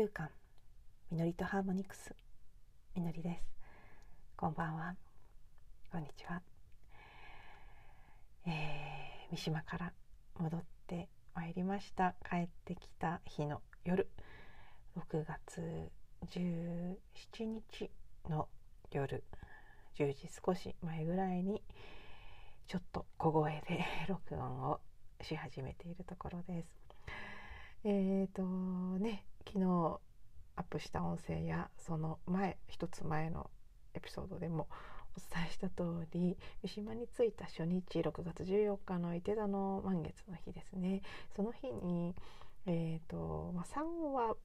空間。みのりとハーモニクス。みのりです。こんばんは。こんにちは、えー、三島から戻ってまいりました。帰ってきた日の夜。6月17日の夜。10時少し前ぐらいにちょっと小声で録音をし始めているところです。えっ、ー、とね昨日アップした音声やその前一つ前のエピソードでもお伝えした通り三島に着いた初日6月14日の伊手座の満月の日ですね。その日に、えーとまあ、3話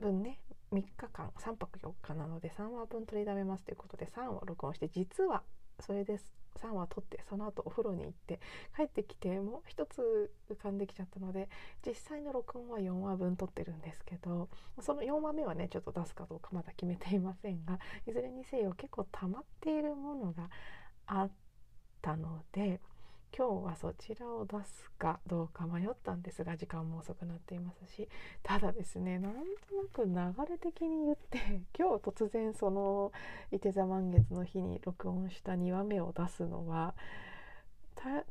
分ね3日間3泊4日なので3話分取りだめますということで3話録音して実はそれで3話撮ってその後お風呂に行って帰ってきてもう一つ浮かんできちゃったので実際の録音は4話分撮ってるんですけどその4話目はねちょっと出すかどうかまだ決めていませんがいずれにせよ結構溜まっているものがあったので今日はそちらを出すかどうか迷ったんですが時間も遅くなっていますしただですねなんとなく流れ的に言って 今日突然そのいて座満月の日に録音した2話目を出すのは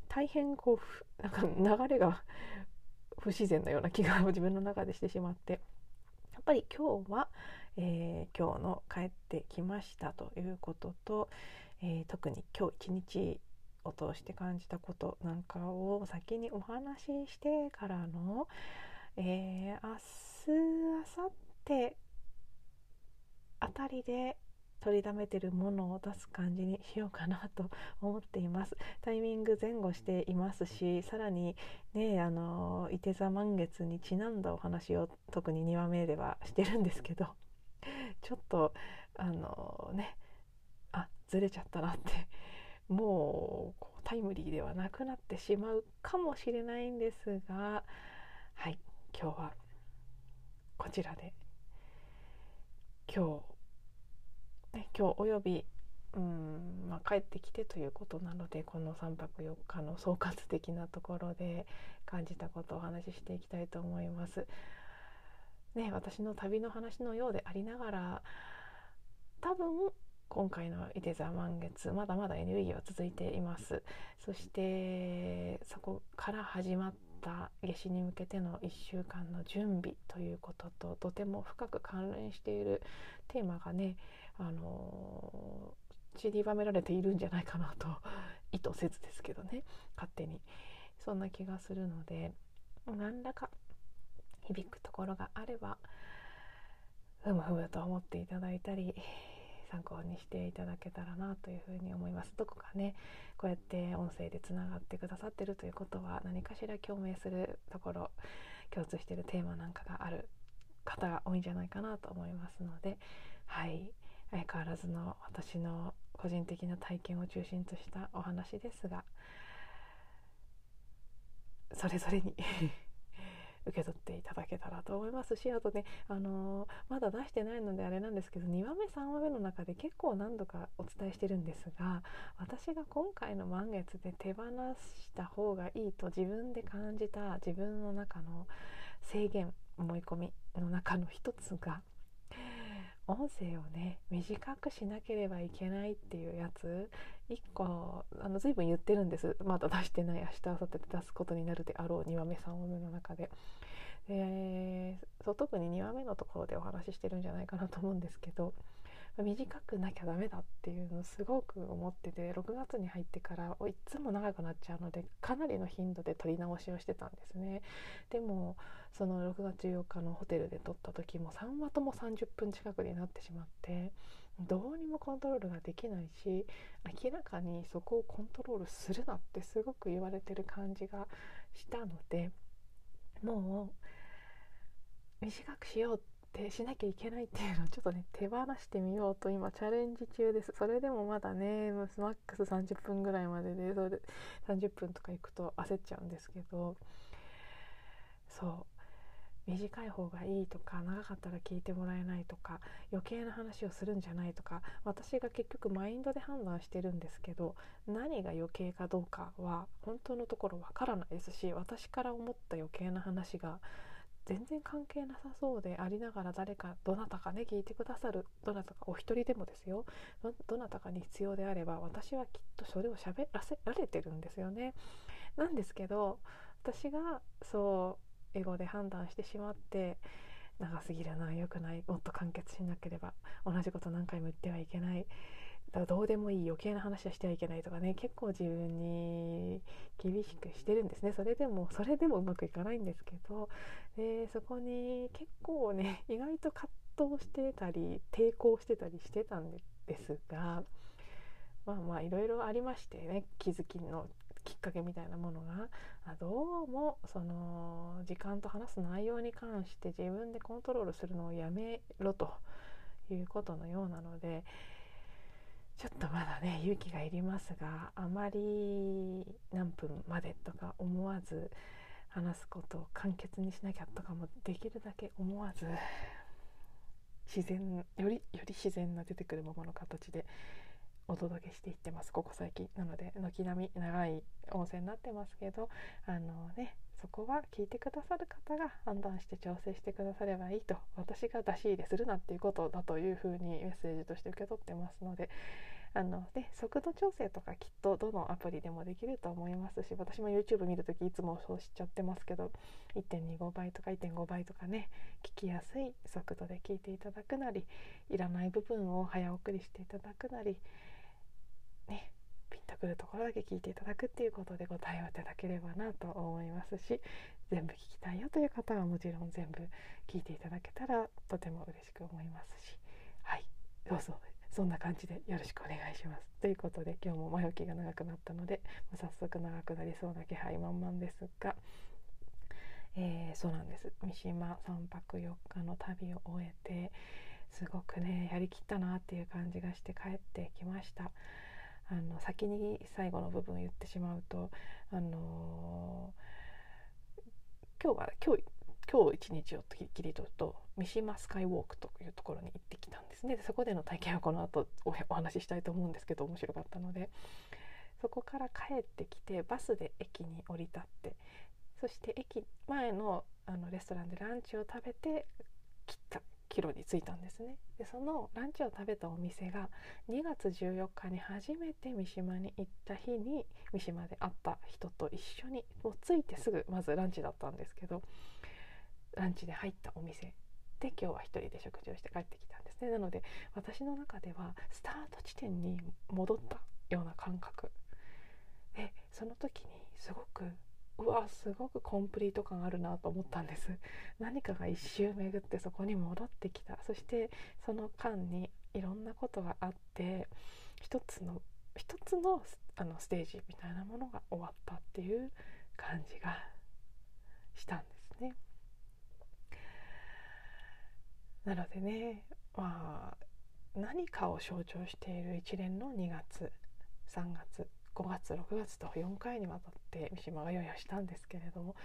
大変こうなんか流れが不自然なような気が自分の中でしてしまってやっぱり今日は、えー、今日の帰ってきましたということと、えー、特に今日一日を通して感じたことなんかを先にお話ししてからの、えー、明日明後日あたりで取りだめてるものを出す感じにしようかなと思っています。タイミング前後していますしさらにねあのいて座満月にちなんだお話を特に2話目ではしてるんですけどちょっとあのねあずれちゃったなってもうタイムリーではなくなってしまうかもしれないんですがはい今日はこちらで今日、ね、今日およびうん、まあ、帰ってきてということなのでこの3泊4日の総括的なところで感じたことをお話ししていきたいと思います。ね、私の旅の話のようでありながら多分今回のいて座満月まだまだエネルギーは続いています。そしてそこから始まった夏至に向けての1週間の準備ということととても深く関連しているテーマがねあの散りばめられているんじゃないかなと 意図せずですけどね勝手に。そんな気がするので何らか響くところがあればふむふむと思っていただいたり参考にしていただけたらなというふうに思います。どこかねこうやって音声でつながってくださってるということは何かしら共鳴するところ共通してるテーマなんかがある方が多いんじゃないかなと思いますのではい。相変わらずの私の個人的な体験を中心としたお話ですがそれぞれに受け取っていただけたらと思いますしあとね、あのー、まだ出してないのであれなんですけど2話目3話目の中で結構何度かお伝えしてるんですが私が今回の満月で手放した方がいいと自分で感じた自分の中の制限思い込みの中の一つが音声をね短くしなければいけないっていうやつ1個あの随分言ってるんですまだ出してない明日明後日で出すことになるであろう2話目3話目の中で。でそう特に2話目のところでお話ししてるんじゃないかなと思うんですけど短くなきゃダメだっていうのすごく思ってて6月に入ってからいつも長くなっちゃうのでかなりの頻度で撮り直しをしてたんですね。でもその6月14日のホテルで撮った時も3話とも30分近くになってしまってどうにもコントロールができないし明らかにそこをコントロールするなってすごく言われてる感じがしたのでもう短くしようってしなきゃいけないっていうのをちょっとね手放してみようと今チャレンジ中です。それでもまだねマックス30分ぐらいまででそれで30分とか行くと焦っちゃうんですけど。そう。短い方がいいとか長かったら聞いてもらえないとか余計な話をするんじゃないとか私が結局マインドで判断してるんですけど何が余計かどうかは本当のところわからないですし私から思った余計な話が全然関係なさそうでありながら誰かどなたかね聞いてくださるどなたかお一人でもですよどなたかに必要であれば私はきっとそれを喋らせられてるんですよね。なんですけど私がそう英語で判断してしまって長すぎるな良くないもっと完結しなければ同じこと何回も言ってはいけないだどうでもいい余計な話はしてはいけないとかね結構自分に厳しくしてるんですね。それでもそれでもうまくいかないんですけどでそこに結構ね意外と葛藤してたり抵抗してたりしてたんですがまあまあいろいろありましてね気づきのきっかけみたいなものがどうもその時間と話す内容に関して自分でコントロールするのをやめろということのようなのでちょっとまだね勇気がいりますがあまり何分までとか思わず話すことを簡潔にしなきゃとかもできるだけ思わず自然よりより自然な出てくるままの形でお届けしていってます。ここ最近。なので軒並み長い音声になってますけどあのねそこは聞いてくださる方が判断して調整してくださればいいと私が出し入れするなっていうことだというふうにメッセージとして受け取ってますのであの、ね、速度調整とかきっとどのアプリでもできると思いますし私も YouTube 見るときいつもそうしちゃってますけど1.25倍とか1.5倍とかね聞きやすい速度で聞いていただくなりいらない部分を早送りしていただくなりとくるところだけ聞いていただくっていうことでご対応いただければなと思いますし全部聞きたいよという方はもちろん全部聞いていただけたらとても嬉しく思いますしはいどうぞそんな感じでよろしくお願いします。ということで今日も前置きが長くなったので早速長くなりそうな気配満々ですが、えー、そうなんです三島3泊4日の旅を終えてすごくねやりきったなっていう感じがして帰ってきました。あの先に最後の部分言ってしまうと、あのー、今日は今日今日一日を切り取ると三島スカイウォークというところに行ってきたんですね。でそこでの体験はこの後おお話ししたいと思うんですけど面白かったので。そこから帰ってきてバスで駅に降り立ってそして駅前のあのレストランでランチを食べて切った。キロに着いたんですね。でそのランチを食べたお店が2月14日に初めて三島に行った日に三島で会った人と一緒にもう着いてすぐまずランチだったんですけどランチで入ったお店。で今日は一人で食事をして帰ってきたんですね。なので私の中ではスタート地点に戻ったような感覚。でその時にすごくうわすごくコンプリート感あるなと思ったんです。何かが一周巡ってそこに戻ってきた。そしてその間にいろんなことがあって一つの一つのあのステージみたいなものが終わったっていう感じがしたんですね。なのでねまあ何かを象徴している一連の2月3月。5月6月と4回にわたって三島が用意をしたんですけれども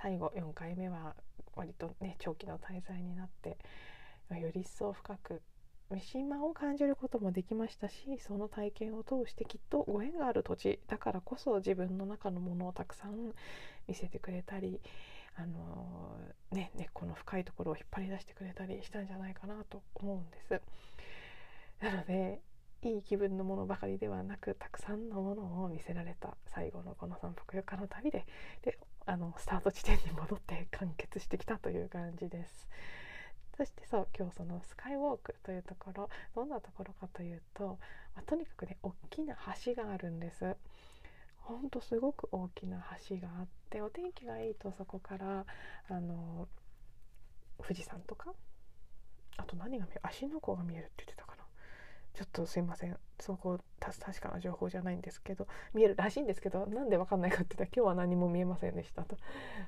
最後4回目は割とね長期の滞在になってより一層深く三島を感じることもできましたしその体験を通してきっとご縁がある土地だからこそ自分の中のものをたくさん見せてくれたりあのね、根っこの深いところを引っ張り出してくれたりしたんじゃないかなと思うんです。なのでいい気分のものばかりではなくたくさんのものを見せられた最後のこの3泊4日の旅でであのスタート地点に戻って完結してきたという感じです。そしてそう今日そのスカイウォークというところどんなところかというと、まあ、とにかくね大きな橋があるんです。ほんとすごく大きな橋があってお天気がいいとそこからあの富士山とかあと何が見える芦ノ湖が見えるって言ってたかなちょっとすいません。そこ確かな情報じゃないんですけど見えるらしいんですけどなんでわかんないかって言ったら今日は何も見えませんでしたと。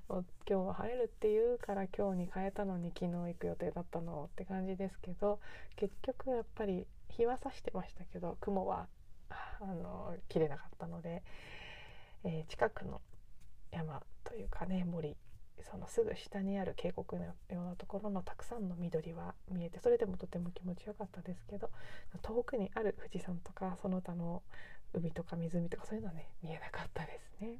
今日は晴れるっていうから今日に変えたのに昨日行く予定だったのって感じですけど結局やっぱり日は差してましたけど雲はあの切れなかったのでえー、近くの山というかね森そのすぐ下にある渓谷のようなところのたくさんの緑は見えてそれでもとても気持ちよかったですけど遠くにある富士山とかその他の海とか湖とかそういうのはね見えなかったですね。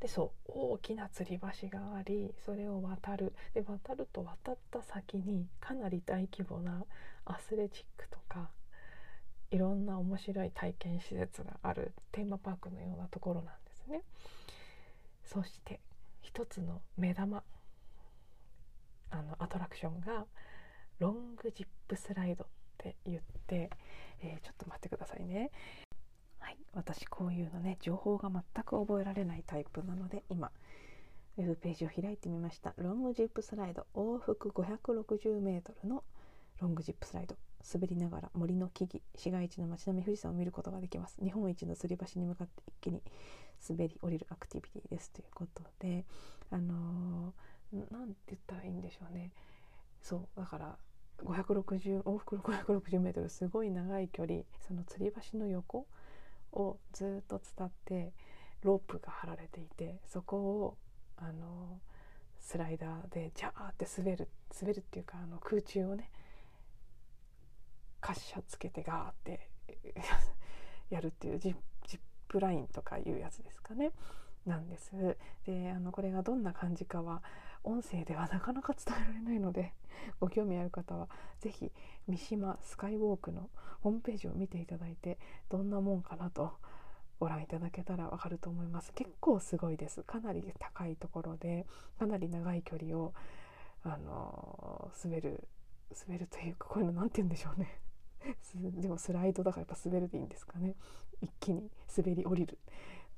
でそう大きな吊り橋がありそれを渡るで渡ると渡った先にかなり大規模なアスレチックとかいろんな面白い体験施設があるテーマパークのようなところなんですね。そして一つの目玉あのアトラクションがロングジップスライドって言って、えー、ちょっと待ってくださいね。はい、私こういうのね情報が全く覚えられないタイプなので今ウェブページを開いてみました。ロングジップスライド往復 560m のロングジップスライド。滑りながら森の木々市街地の街並み富士山を見ることができます。日本一の吊り橋に向かって一気に滑り降りるアクティビティですということであのー、なんて言ったらいいんでしょうね。そうだから560往復560メートルすごい長い距離その吊り橋の横をずっと伝ってロープが張られていてそこをあのスライダーでジャーって滑る滑るっていうかあの空中をね滑車つけてガーって やるっていうジップラインとかいうやつですかね。なんです。であのこれがどんな感じかは音声ではなかなか伝えられないので ご興味ある方は是非三島スカイウォークのホームページを見ていただいてどんなもんかなとご覧いただけたらわかると思います。結構すごいです。かなり高いところでかなり長い距離をあの滑る滑るというかこういうの何て言うんでしょうね。でもスライドだからやっぱ滑るでいいんですかね。一気に滑り降りる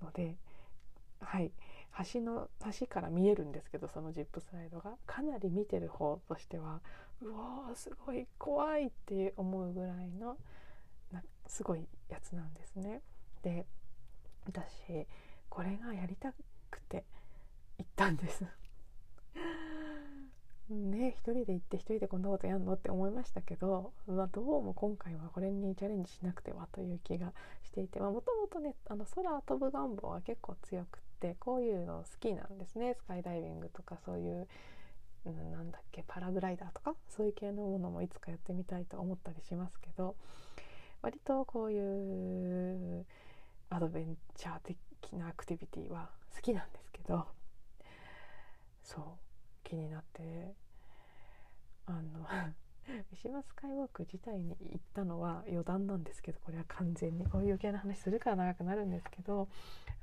のではい。橋の橋から見えるんですけどそのジップスライドが。かなり見てる方としてはうわーすごい怖いって思うぐらいのすごいやつなんですね。で私これがやりたくて行ったんです。ね一人で行って一人でこんなことやんのって思いましたけど、まあ、どうも今回はこれにチャレンジしなくてはという気がしていてもともとねあの空飛ぶ願望は結構強くってこういうの好きなんですね。スカイダイビングとかそういう、うん、なんだっけパラグライダーとかそういう系のものもいつかやってみたいと思ったりしますけど割とこういうアドベンチャー的なアクティビティは好きなんですけどそう。気になってあの 三島スカイウォーク自体に行ったのは余談なんですけどこれは完全にこういう余計な話するから長くなるんですけど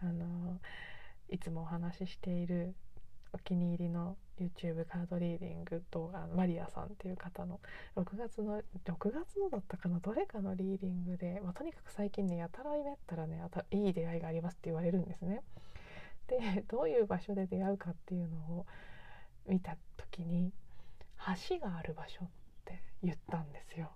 あのいつもお話ししているお気に入りの YouTube カードリーディング動画マリアさんっていう方の6月の6月のだったかなどれかのリーディングで、まあ、とにかく最近ねやたらめったらねいい出会いがありますって言われるんですね。でどういう場所で出会うかっていうのを見た時に橋がある場所って言ったんですよ。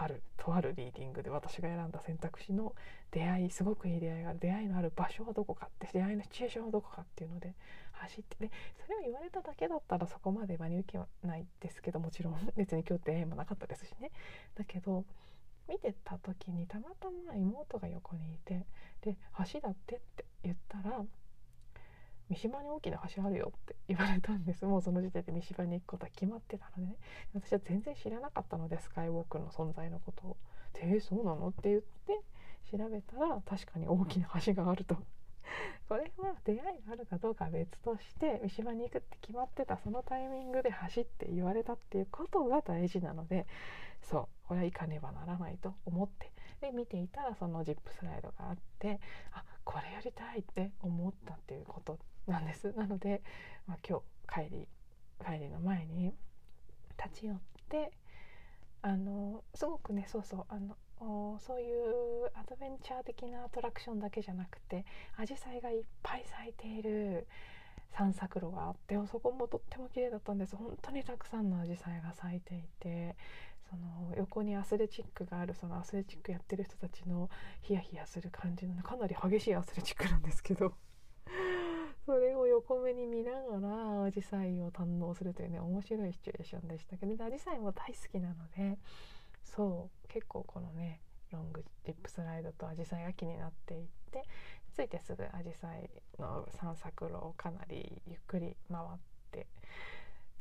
あるとあるリーディングで私が選んだ選択肢の出会いすごくいい出会いがある出会いのある場所はどこかって出会いのシチュエーションはどこかっていうので走ってでそれを言われただけだったらそこまで真に受けないですけどもちろん別に今日出会いもなかったですしねだけど見てた時にたまたま妹が横にいてで橋だってって言ったら三島に大きな橋あるよって言われたんです。もうその時点で三島に行くことは決まってたのでね。私は全然知らなかったのでスカイウォークの存在のことを「でえそうなの?」って言って調べたら確かに大きな橋があると。これは出会いがあるかどうかは別として三島に行くって決まってたそのタイミングで走って言われたっていうことが大事なのでそうこれは行かねばならないと思って。で見ていたらそのジップスライドがあってあこれやりたいって思ったっていうことなんです。なので、まあ、今日帰り帰りの前に立ち寄ってあのすごくねそうそうあのそういうアドベンチャー的なアトラクションだけじゃなくてアジサイがいっぱい咲いている散策路があってそこもとっても綺麗だったんです。本当にたくさんのアジサイが咲いていてその横にアスレチックがあるそのアスレチックやってる人たちのヒヤヒヤする感じの、かなり激しいアスレチックなんですけど それを横目に見ながらアジサイを堪能するというね面白いシチュエーションでしたけどアジサイも大好きなのでそう結構このねロングリップスライドとアジサイが気になっていってついてすぐアジサイの散策路をかなりゆっくり回って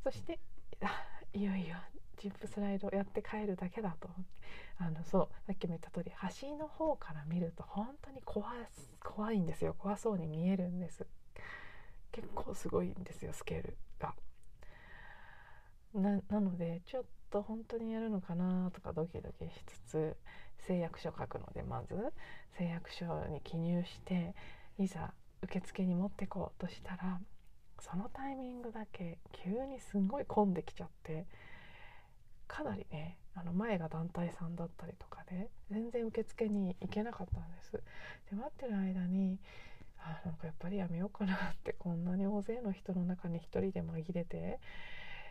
そして いよいよジップスライドをやって帰るだけだとあのそうさっきも言った通り橋の方から見ると本当に怖いんですよ怖そうに見えるんです結構すごいんですよスケールが。ななのでちょっと本当にやるのかなとかドキドキしつつ誓約書書くのでまず誓約書に記入していざ受付に持ってこうとしたらそのタイミングだけ急にすんごい混んできちゃってかなりねあの前が団体さんだったりとかで全然受付に行けなかったんです。で待ってる間にあなんかやっぱりやめようかなってこんなに大勢の人の中に1人で紛れて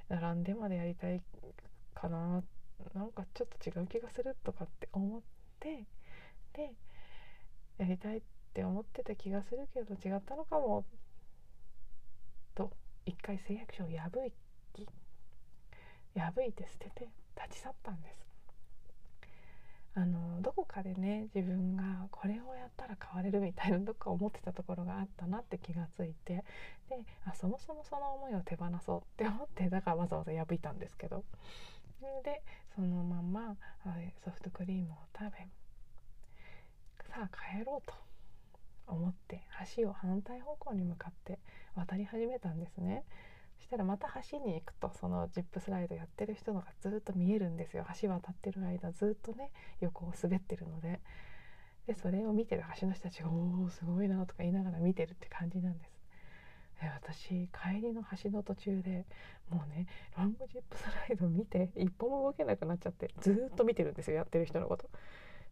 並んでまでやりたいかな。なんかちょっと違う気がするとかって思ってでやりたいって思ってた気がするけど違ったのかも。と一回誓約書を破き破いて捨てて立ち去ったんです。あのどこかでね自分がこれをやったら変われるみたいなどっか思ってたところがあったなって気がついてであそもそもその思いを手放そうって思ってだからわざわざ破いたんですけど。でそのままソフトクリームを食べさあ帰ろうと思って橋を反対方向に向かって渡り始めたんですね。そしたらまた橋に行くとそのジップスライドやってる人のがずっと見えるんですよ橋渡ってる間ずっとね横を滑ってるのででそれを見てる橋の人たちが「おおすごいな」とか言いながら見てるって感じなんです。え私帰りの橋の途中でもうねロングジップスライド見て一歩も動けなくなっちゃってずっと見てるんですよやってる人のこと。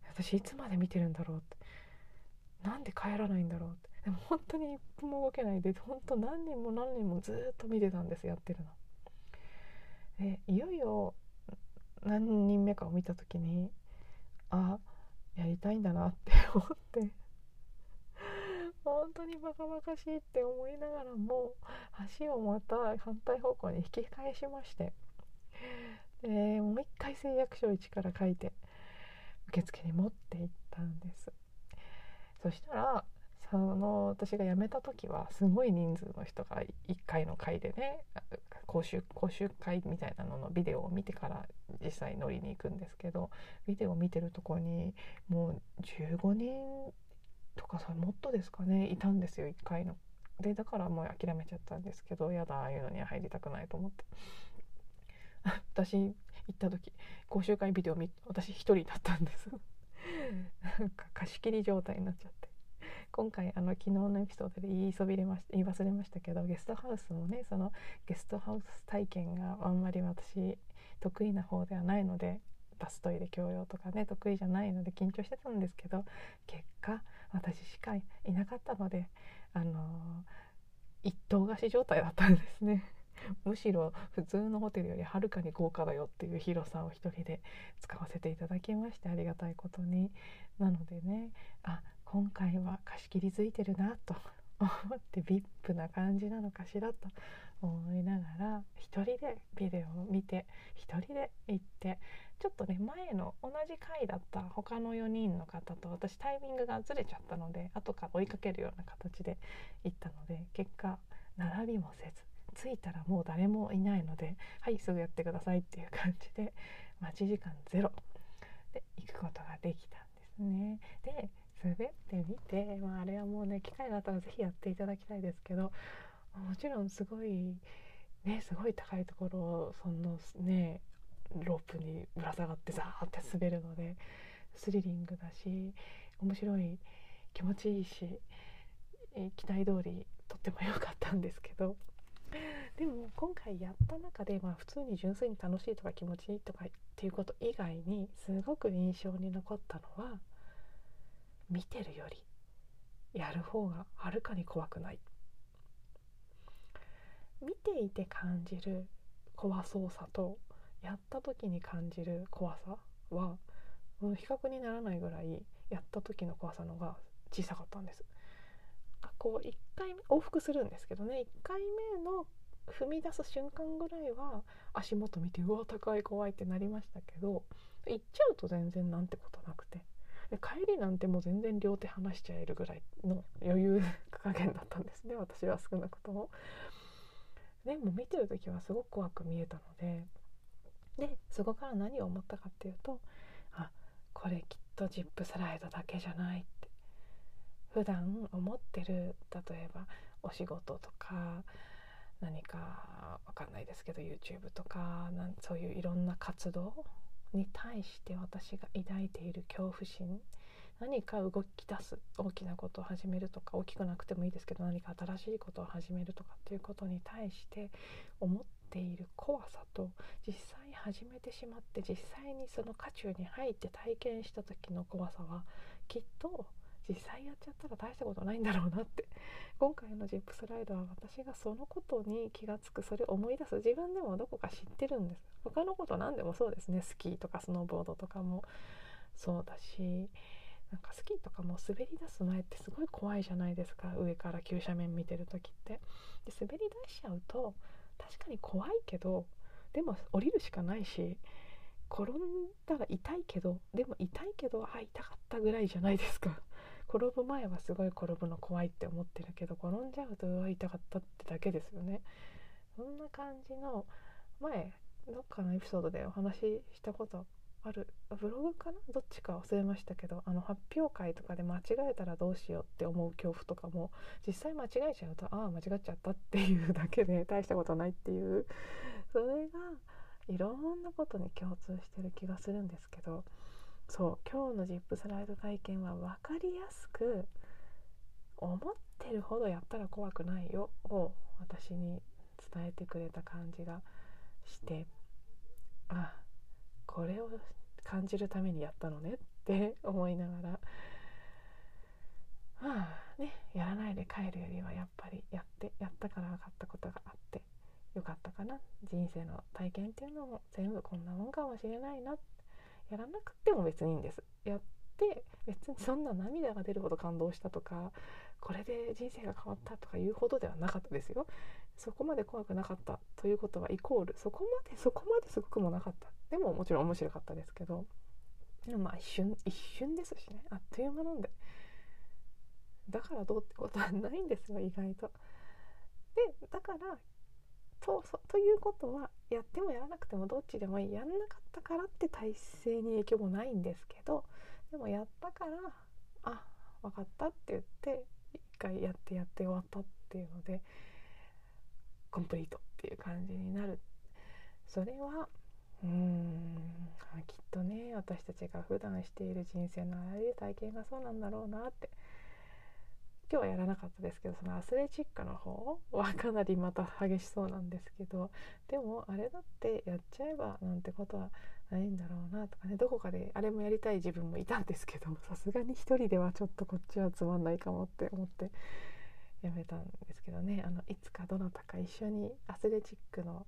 私いつまで見てるんだろうって。なんで帰らないんだろうって。でも本当に一歩も動けないで本当何人も何人もずっと見てたんですやってるの。でいよいよ何人目かを見た時にあやりたいんだなって思って。当にバカバカしいって思いながらも足をまた反対方向に引き返しましてでもう一回誓約書を一から書いて受付に持って行ったんです。そしたらその私が辞めた時はすごい人数の人が1回の会でね講習講習会みたいなののビデオを見てから実際乗りに行くんですけどビデオを見てるとこにもう15人とかさもっとですかねいたんですよ1回の。でだからもう諦めちゃったんですけどやだああいうのには入りたくないと思って。私行った時講習会ビデオ見私1人だったんです。なんか貸し切り状態になっちゃって。今回あの昨日のエピソードで言いそびれまし言い忘れましたけどゲストハウスもねそのゲストハウス体験があんまり私得意な方ではないのでバストイレ共用とかね得意じゃないので緊張してたんですけど結果私しかいなかったのであの、一棟貸し状態だったんですね。むしろ普通のホテルよりはるかに豪華だよっていう広さを一人で使わせていただきましてありがたいことになのでねあ今回は貸し切りづいてるなと思って VIP な感じなのかしらと思いながら一人でビデオを見て一人で行ってちょっとね前の同じ回だった他の4人の方と私タイミングがずれちゃったので後から追いかけるような形で行ったので結果並びもせず着いたらもう誰もいないのではいすぐやってくださいっていう感じで待ち時間ゼロで行くことができたんですね。で滑ってみて、まあ、あれはもうね機会があったら是非やっていただきたいですけどもちろんすごいねすごい高いところをそのねロープにぶら下がってザーって滑るのでスリリングだし面白い気持ちいいし期待通りとっても良かったんですけど。でも今回やった中で、まあ、普通に純粋に楽しいとか気持ちいいとかっていうこと以外にすごく印象に残ったのは見てるよりやる方がはるかに怖くない。見ていて感じる怖そうさとやった時に感じる怖さは比較にならないぐらいやった時の怖さのが小さかったんです。こう1回目往復するんですけどね1回目の踏み出す瞬間ぐらいは足元見てうわ高い怖いってなりましたけど行っちゃうと全然なんてことなくてで帰りなんてもう全然両手離しちゃえるぐらいの余裕 加減だったんですね私は少なくとも。でも見てる時はすごく怖く見えたのででそこから何を思ったかっていうとあこれきっとジップスライドだけじゃないって普段思ってる例えばお仕事とか何かわかんないですけど YouTube とかなんそういういろんな活動に対して私が抱いている恐怖心何か動き出す大きなことを始めるとか大きくなくてもいいですけど何か新しいことを始めるとかっていうことに対して思っている怖さと実際始めてしまって実際にその渦中に入って体験した時の怖さはきっと実際やっちゃったら大したことないんだろうなって今回のジップスライドは私がそのことに気が付くそれを思い出す自分でもどこか知ってるんです他のこと何でもそうですねスキーとかスノーボードとかもそうだしなんかスキーとかも滑り出す前ってすごい怖いじゃないですか上から急斜面見てる時って。で滑り出しちゃうと確かに怖いけどでも降りるしかないし転んだら痛いけどでも痛いけどあ痛かったぐらいじゃないですか。転ぶ前はすごい転ぶの怖いって思ってるけど転んじゃうとうわ痛かったってだけですよね。そんな感じの前どっかのエピソードでお話ししたことあるブログかな？どっちか忘れましたけどあの発表会とかで間違えたらどうしようって思う恐怖とかも実際間違えちゃうとああ間違っちゃったっていうだけで大したことないっていう。それがいろんなことに共通してる気がするんですけどそう今日のジップスライド体験は分かりやすく思ってるほどやったら怖くないよを私に伝えてくれた感じがしてあこれを感じるためにやったのねって 思いながら。まあねやらないで帰るよりはやっぱりやってやったから分かったことがあってよかったかな。人生の体験っていうのも全部こんなもんかもしれないな。やらなくても別にいいんです。やって別に そんな涙が出るほど感動したとかこれで人生が変わったとかいうほどではなかったですよ。そこまで怖くなかったということはイコールそこまでそこまですごくもなかった。でももちろん面白かったですけどでもまあ一瞬一瞬ですしね。あっという間なんで。だからどうってことはないんですよ意外と。でだからとということはやってもやらなくてもどっちでもいい。やんなかったからって体制に影響もないんですけどでもやったからあ分かったって言って一回やってやって終わったっていうのでコンプリートっていう感じになる。それはうーんきっとね私たちが普段している人生のあらゆる体験がそうなんだろうなって。今日はやらなかったですけどそのアスレチックの方はかなりまた激しそうなんですけどでもあれだってやっちゃえばなんてことはないんだろうなとかねどこかであれもやりたい自分もいたんですけどさすがに一人ではちょっとこっちはつまんないかもって思ってやめたんですけどね。あのいつかどなたか一緒にアスレチックの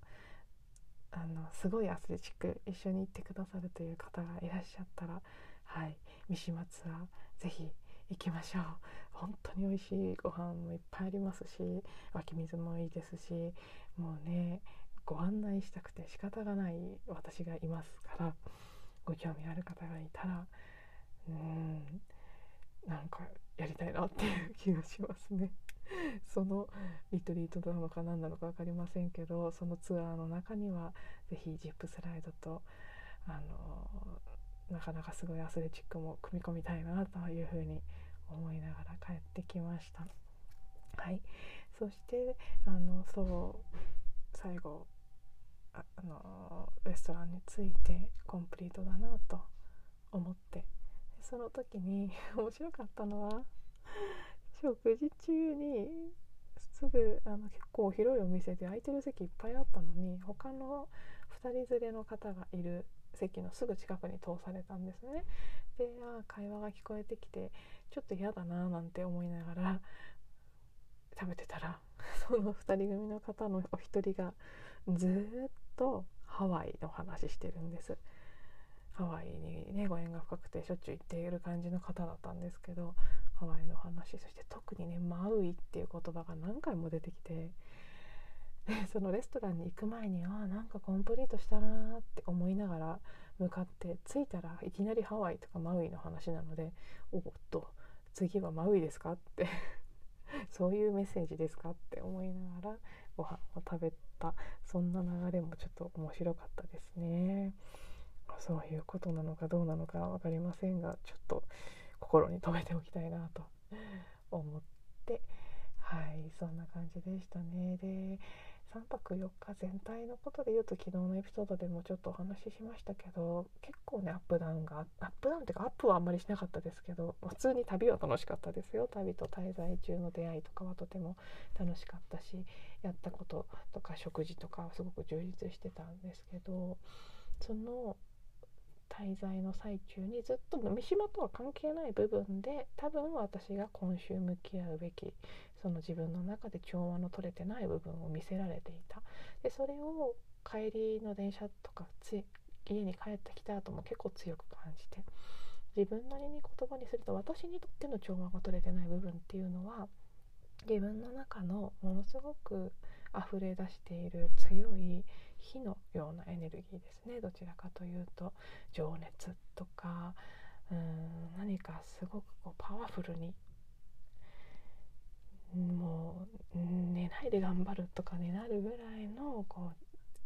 あのすごいアスレチック一緒に行ってくださるという方がいらっしゃったらはい三島ツアーぜひ行きましょう 本当に美味しいご飯もいっぱいありますし湧き水もいいですしもうねご案内したくて仕方がない私がいますからご興味ある方がいたらうんなんかやりたいなっていう気がしますね。そのリトリートなのか何なのか分かりませんけどそのツアーの中には是非ジップスライドとあのなかなかすごいアスレチックも組み込みたいなというふうに思いながら帰ってきました。はい、そしてあのそう最後あのレストランに着いてコンプリートだなと思ってその時に面白かったのは食事中にすぐあの結構広いお店で空いてる席いっぱいあったのに他の2人連れの方がいる席のすぐ近くに通されたんですね。であ会話が聞こえてきてちょっと嫌だななんて思いながら食べてたらその2人組の方のお一人がずっとハワイの話してるんです。ハワイにねご縁が深くてしょっちゅう行っている感じの方だったんですけどハワイの話そして特にねマウイっていう言葉が何回も出てきて そのレストランに行く前にああなんかコンプリートしたなって思いながら向かって着いたらいきなりハワイとかマウイの話なのでおっと次はマウイですかって そういうメッセージですかって思いながらご飯を食べたそんな流れもちょっと面白かったですね。そういうことなのかどうなのか分かりませんがちょっと心に留めておきたいなと思って。はいそんな感じでしたね。で3泊4日全体のことで言うと昨日のエピソードでもちょっとお話ししましたけど結構ねアップダウンがアップダウンっていうかアップはあんまりしなかったですけど普通に旅は楽しかったですよ。旅と滞在中の出会いとかはとても楽しかったしやったこととか食事とかすごく充実してたんですけどその滞在の最中にずっと三島とは関係ない部分で多分私が今週向き合うべきその自分の中で調和の取れてない部分を見せられていた。でそれを帰りの電車とかつ家に帰ってきた後も結構強く感じて自分なりに言葉にすると私にとっての調和が取れてない部分っていうのは自分の中のものすごく溢れ出している強い火のようなエネルギーですね。どちらかというと情熱とかうん何かすごくこうパワフルにもう寝ないで頑張るとかになるぐらいのこ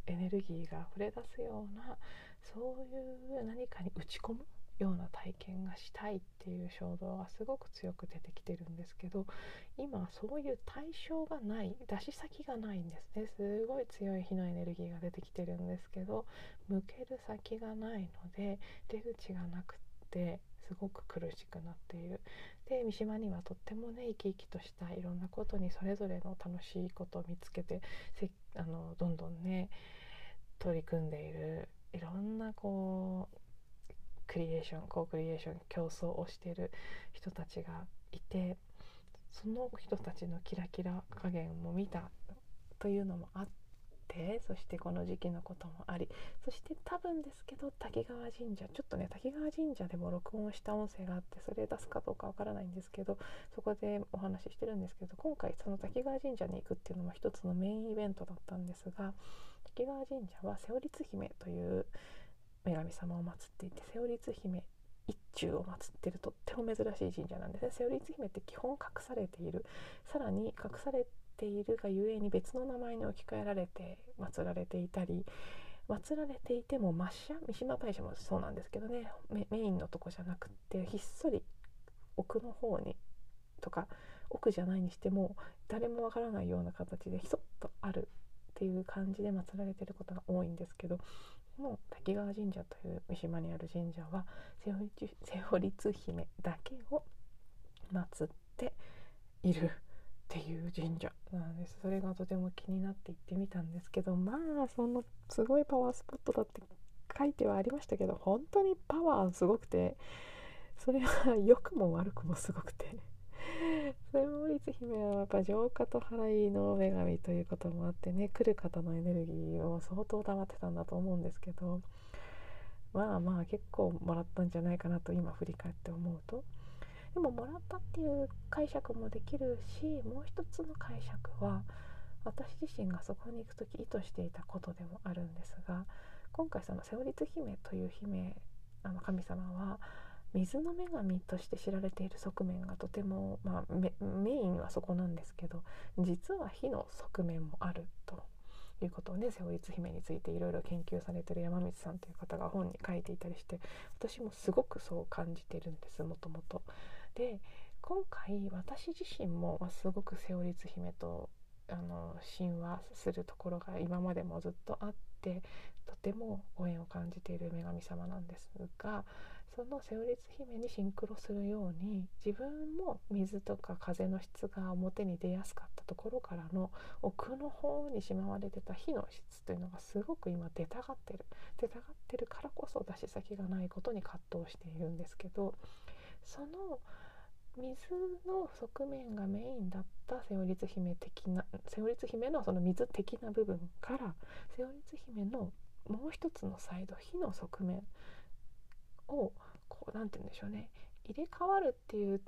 うエネルギーが溢れ出すようなそういう何かに打ち込むような体験がしたいっていう衝動がすごく強く出てきてるんですけど今そういう対象がない出し先がないんですね。すごい強い火のエネルギーが出てきてるんですけど向ける先がないので出口がなくってすごく苦しくなっている。で三島にはとってもね生き生きとしたいろんなことにそれぞれの楽しいことを見つけてせあのどんどんね取り組んでいるいろんなこうクリエーションコークリエーション競争をしてる人たちがいてその人たちのキラキラ加減も見たというのもあってそしてこの時期のこともありそして多分ですけど滝川神社ちょっとね滝川神社でも録音した音声があってそれ出すかどうかわからないんですけどそこでお話ししてるんですけど今回その滝川神社に行くっていうのも一つのメインイベントだったんですが滝川神社は瀬尾律姫という女神様を祀っていて瀬尾律姫一中を祀ってるとっても珍しい神社なんですね。瀬尾律姫って基本隠されている。さらに隠されているがゆえに別の名前に置き換えられて祀られていたり祀られていても抹茶三島大社もそうなんですけどねメインのとこじゃなくってひっそり奥の方にとか奥じゃないにしても誰もわからないような形でひそっとあるっていう感じで祀られてることが多いんですけどの滝川神社という三島にある神社は瀬尾律姫だけを祀っているっていう神社なんです。それがとても気になって行ってみたんですけどまあそのすごいパワースポットだって書いてはありましたけど本当にパワーすごくてそれは良くも悪くもすごくて。セモリツ姫はやっぱ浄化と払いの女神ということもあってね来る方のエネルギーを相当溜まってたんだと思うんですけどまあまあ結構もらったんじゃないかなと今振り返って思うと。でももらったっていう解釈もできるしもう一つの解釈は私自身がそこに行く時意図していたことでもあるんですが今回そのセオリツ姫という姫あの神様は水の女神として知られている側面がとても、まあ、メインはそこなんですけど実は火の側面もあるということをね瀬尾律姫についていろいろ研究されてる山道さんという方が本に書いていたりして私もすごくそう感じてるんですもともと。で今回私自身も、すごく瀬尾律姫とあの神話するところが今までもずっとあってとてもご縁を感じている女神様なんですがそのセオリツ姫にシンクロするように自分も水とか風の質が表に出やすかったところからの奥の方にしまわれてた火の質というのがすごく今出たがってる。出たがってるからこそ出し先がないことに葛藤しているんですけどその水の側面がメインだったセオリツ姫的なセオリツ姫のその水的な部分からセオリツ姫のもう一つのサイド火の側面をこう何て言うんでしょうね。入れ替わるって言っ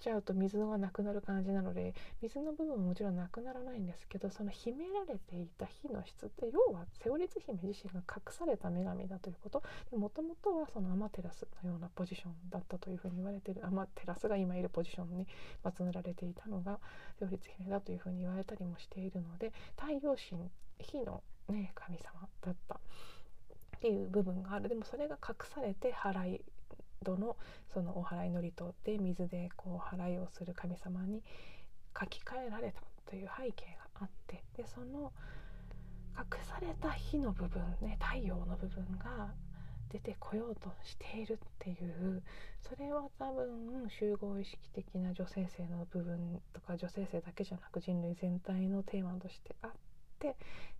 ちゃうと水がなくなる感じなので水の部分ももちろんなくならないんですけどその秘められていた火の質って要はセオリツ姫自身が隠された女神だということ。もともとはそのアマテラスのようなポジションだったというふうに言われてるアマテラスが今いるポジションに祀られていたのがセオリツ姫だというふうに言われたりもしているので太陽神火の、ね、神様だった。っていう部分がある。でもそれが隠されて払い戸のそのお祓いのりとで水でこう払いをする神様に書き換えられたという背景があってでその隠された火の部分ね太陽の部分が出てこようとしているっていうそれは多分集合意識的な女性性の部分とか女性性だけじゃなく人類全体のテーマとしてあって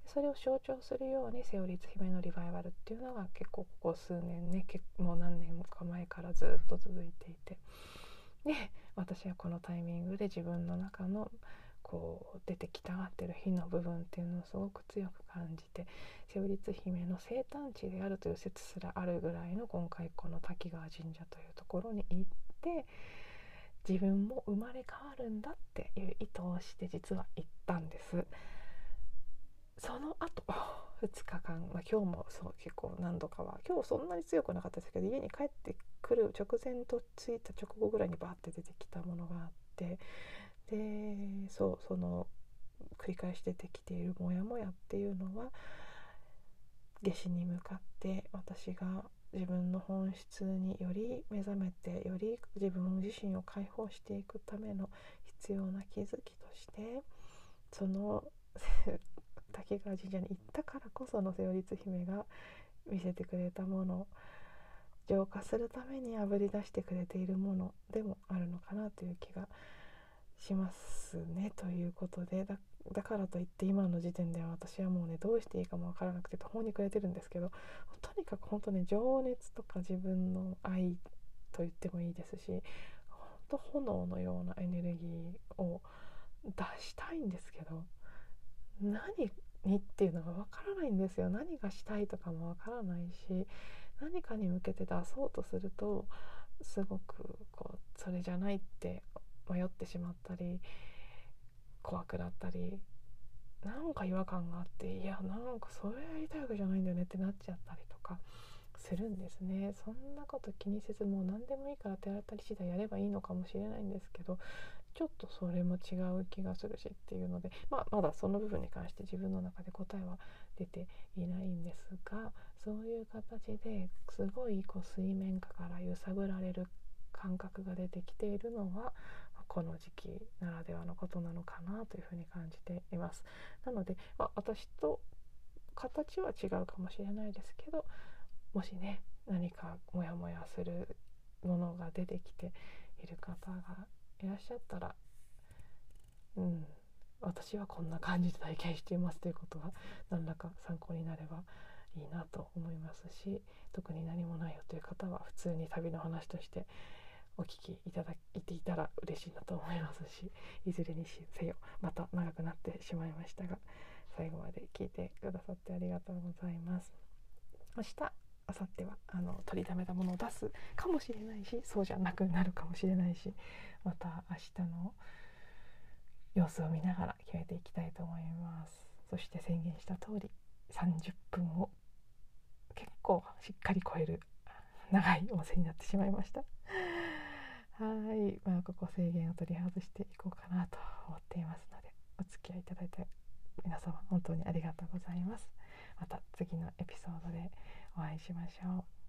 それを象徴するようにセオリー姫のリバイバルっていうのが結構ここ数年ねもう何年か前からずっと続いていてで私はこのタイミングで自分の中のこう出てきたがってる火の部分っていうのをすごく強く感じてセオリツ姫の生誕地であるという説すらあるぐらいの今回この滝川神社というところに行って自分も生まれ変わるんだっていう意図をして実は行ったんです。その後2日間、まあ、今日もそう結構何度かは。今日そんなに強くなかったですけど家に帰ってくる直前と着いた直後ぐらいにバーって出てきたものがあって。でそうその繰り返し出てきているモヤモヤっていうのは夏至に向かって私が自分の本質により目覚めてより自分自身を解放していくための必要な気づきとしてその滝川神社に行ったからこそのセオリツ姫が見せてくれたもの浄化するためにあぶり出してくれているものでもあるのかなという気がしますね。ということでだからといって今の時点では私はもうねどうしていいかも分からなくて途方に暮れてるんですけどとにかく本当ね情熱とか自分の愛と言ってもいいですし本当炎のようなエネルギーを出したいんですけど何にっていうのが分からないんですよ。何がしたいとかも分からないし何かに向けて出そうとするとすごくこうそれじゃないって迷ってしまったり怖くなったりなんか違和感があっていやなんかそれやりたいわけじゃないんだよねってなっちゃったりとかするんですね。そんなこと気にせずもう何でもいいから手当たり次第やればいいのかもしれないんですけどちょっとそれも違う気がするしっていうので、まあ、まだその部分に関して自分の中で答えは出ていないんですがそういう形ですごいこう水面下から揺さぶられる感覚が出てきているのはこの時期ならではのことなのかなというふうに感じています。なので、まあ、私と形は違うかもしれないですけどもしね何かモヤモヤするものが出てきている方がいらっしゃったらうん私はこんな感じで体験していますということが何らか参考になればいいなと思いますし特に何もないよという方は普通に旅の話としてお聞きいただいていたら嬉しいなと思いますしいずれにせよまた長くなってしまいましたが最後まで聞いてくださってありがとうございます。明日明後日はあの取りためたものを出すかもしれないしそうじゃなくなるかもしれないしまた明日の様子を見ながら決めていきたいと思います。そして宣言した通り30分を結構しっかり超える長い音声になってしまいました。はい、まあ、ここ制限を取り外していこうかなと思っていますのでお付き合いいただいて皆様本当にありがとうございます。また次のエピソードでお会いしましょう。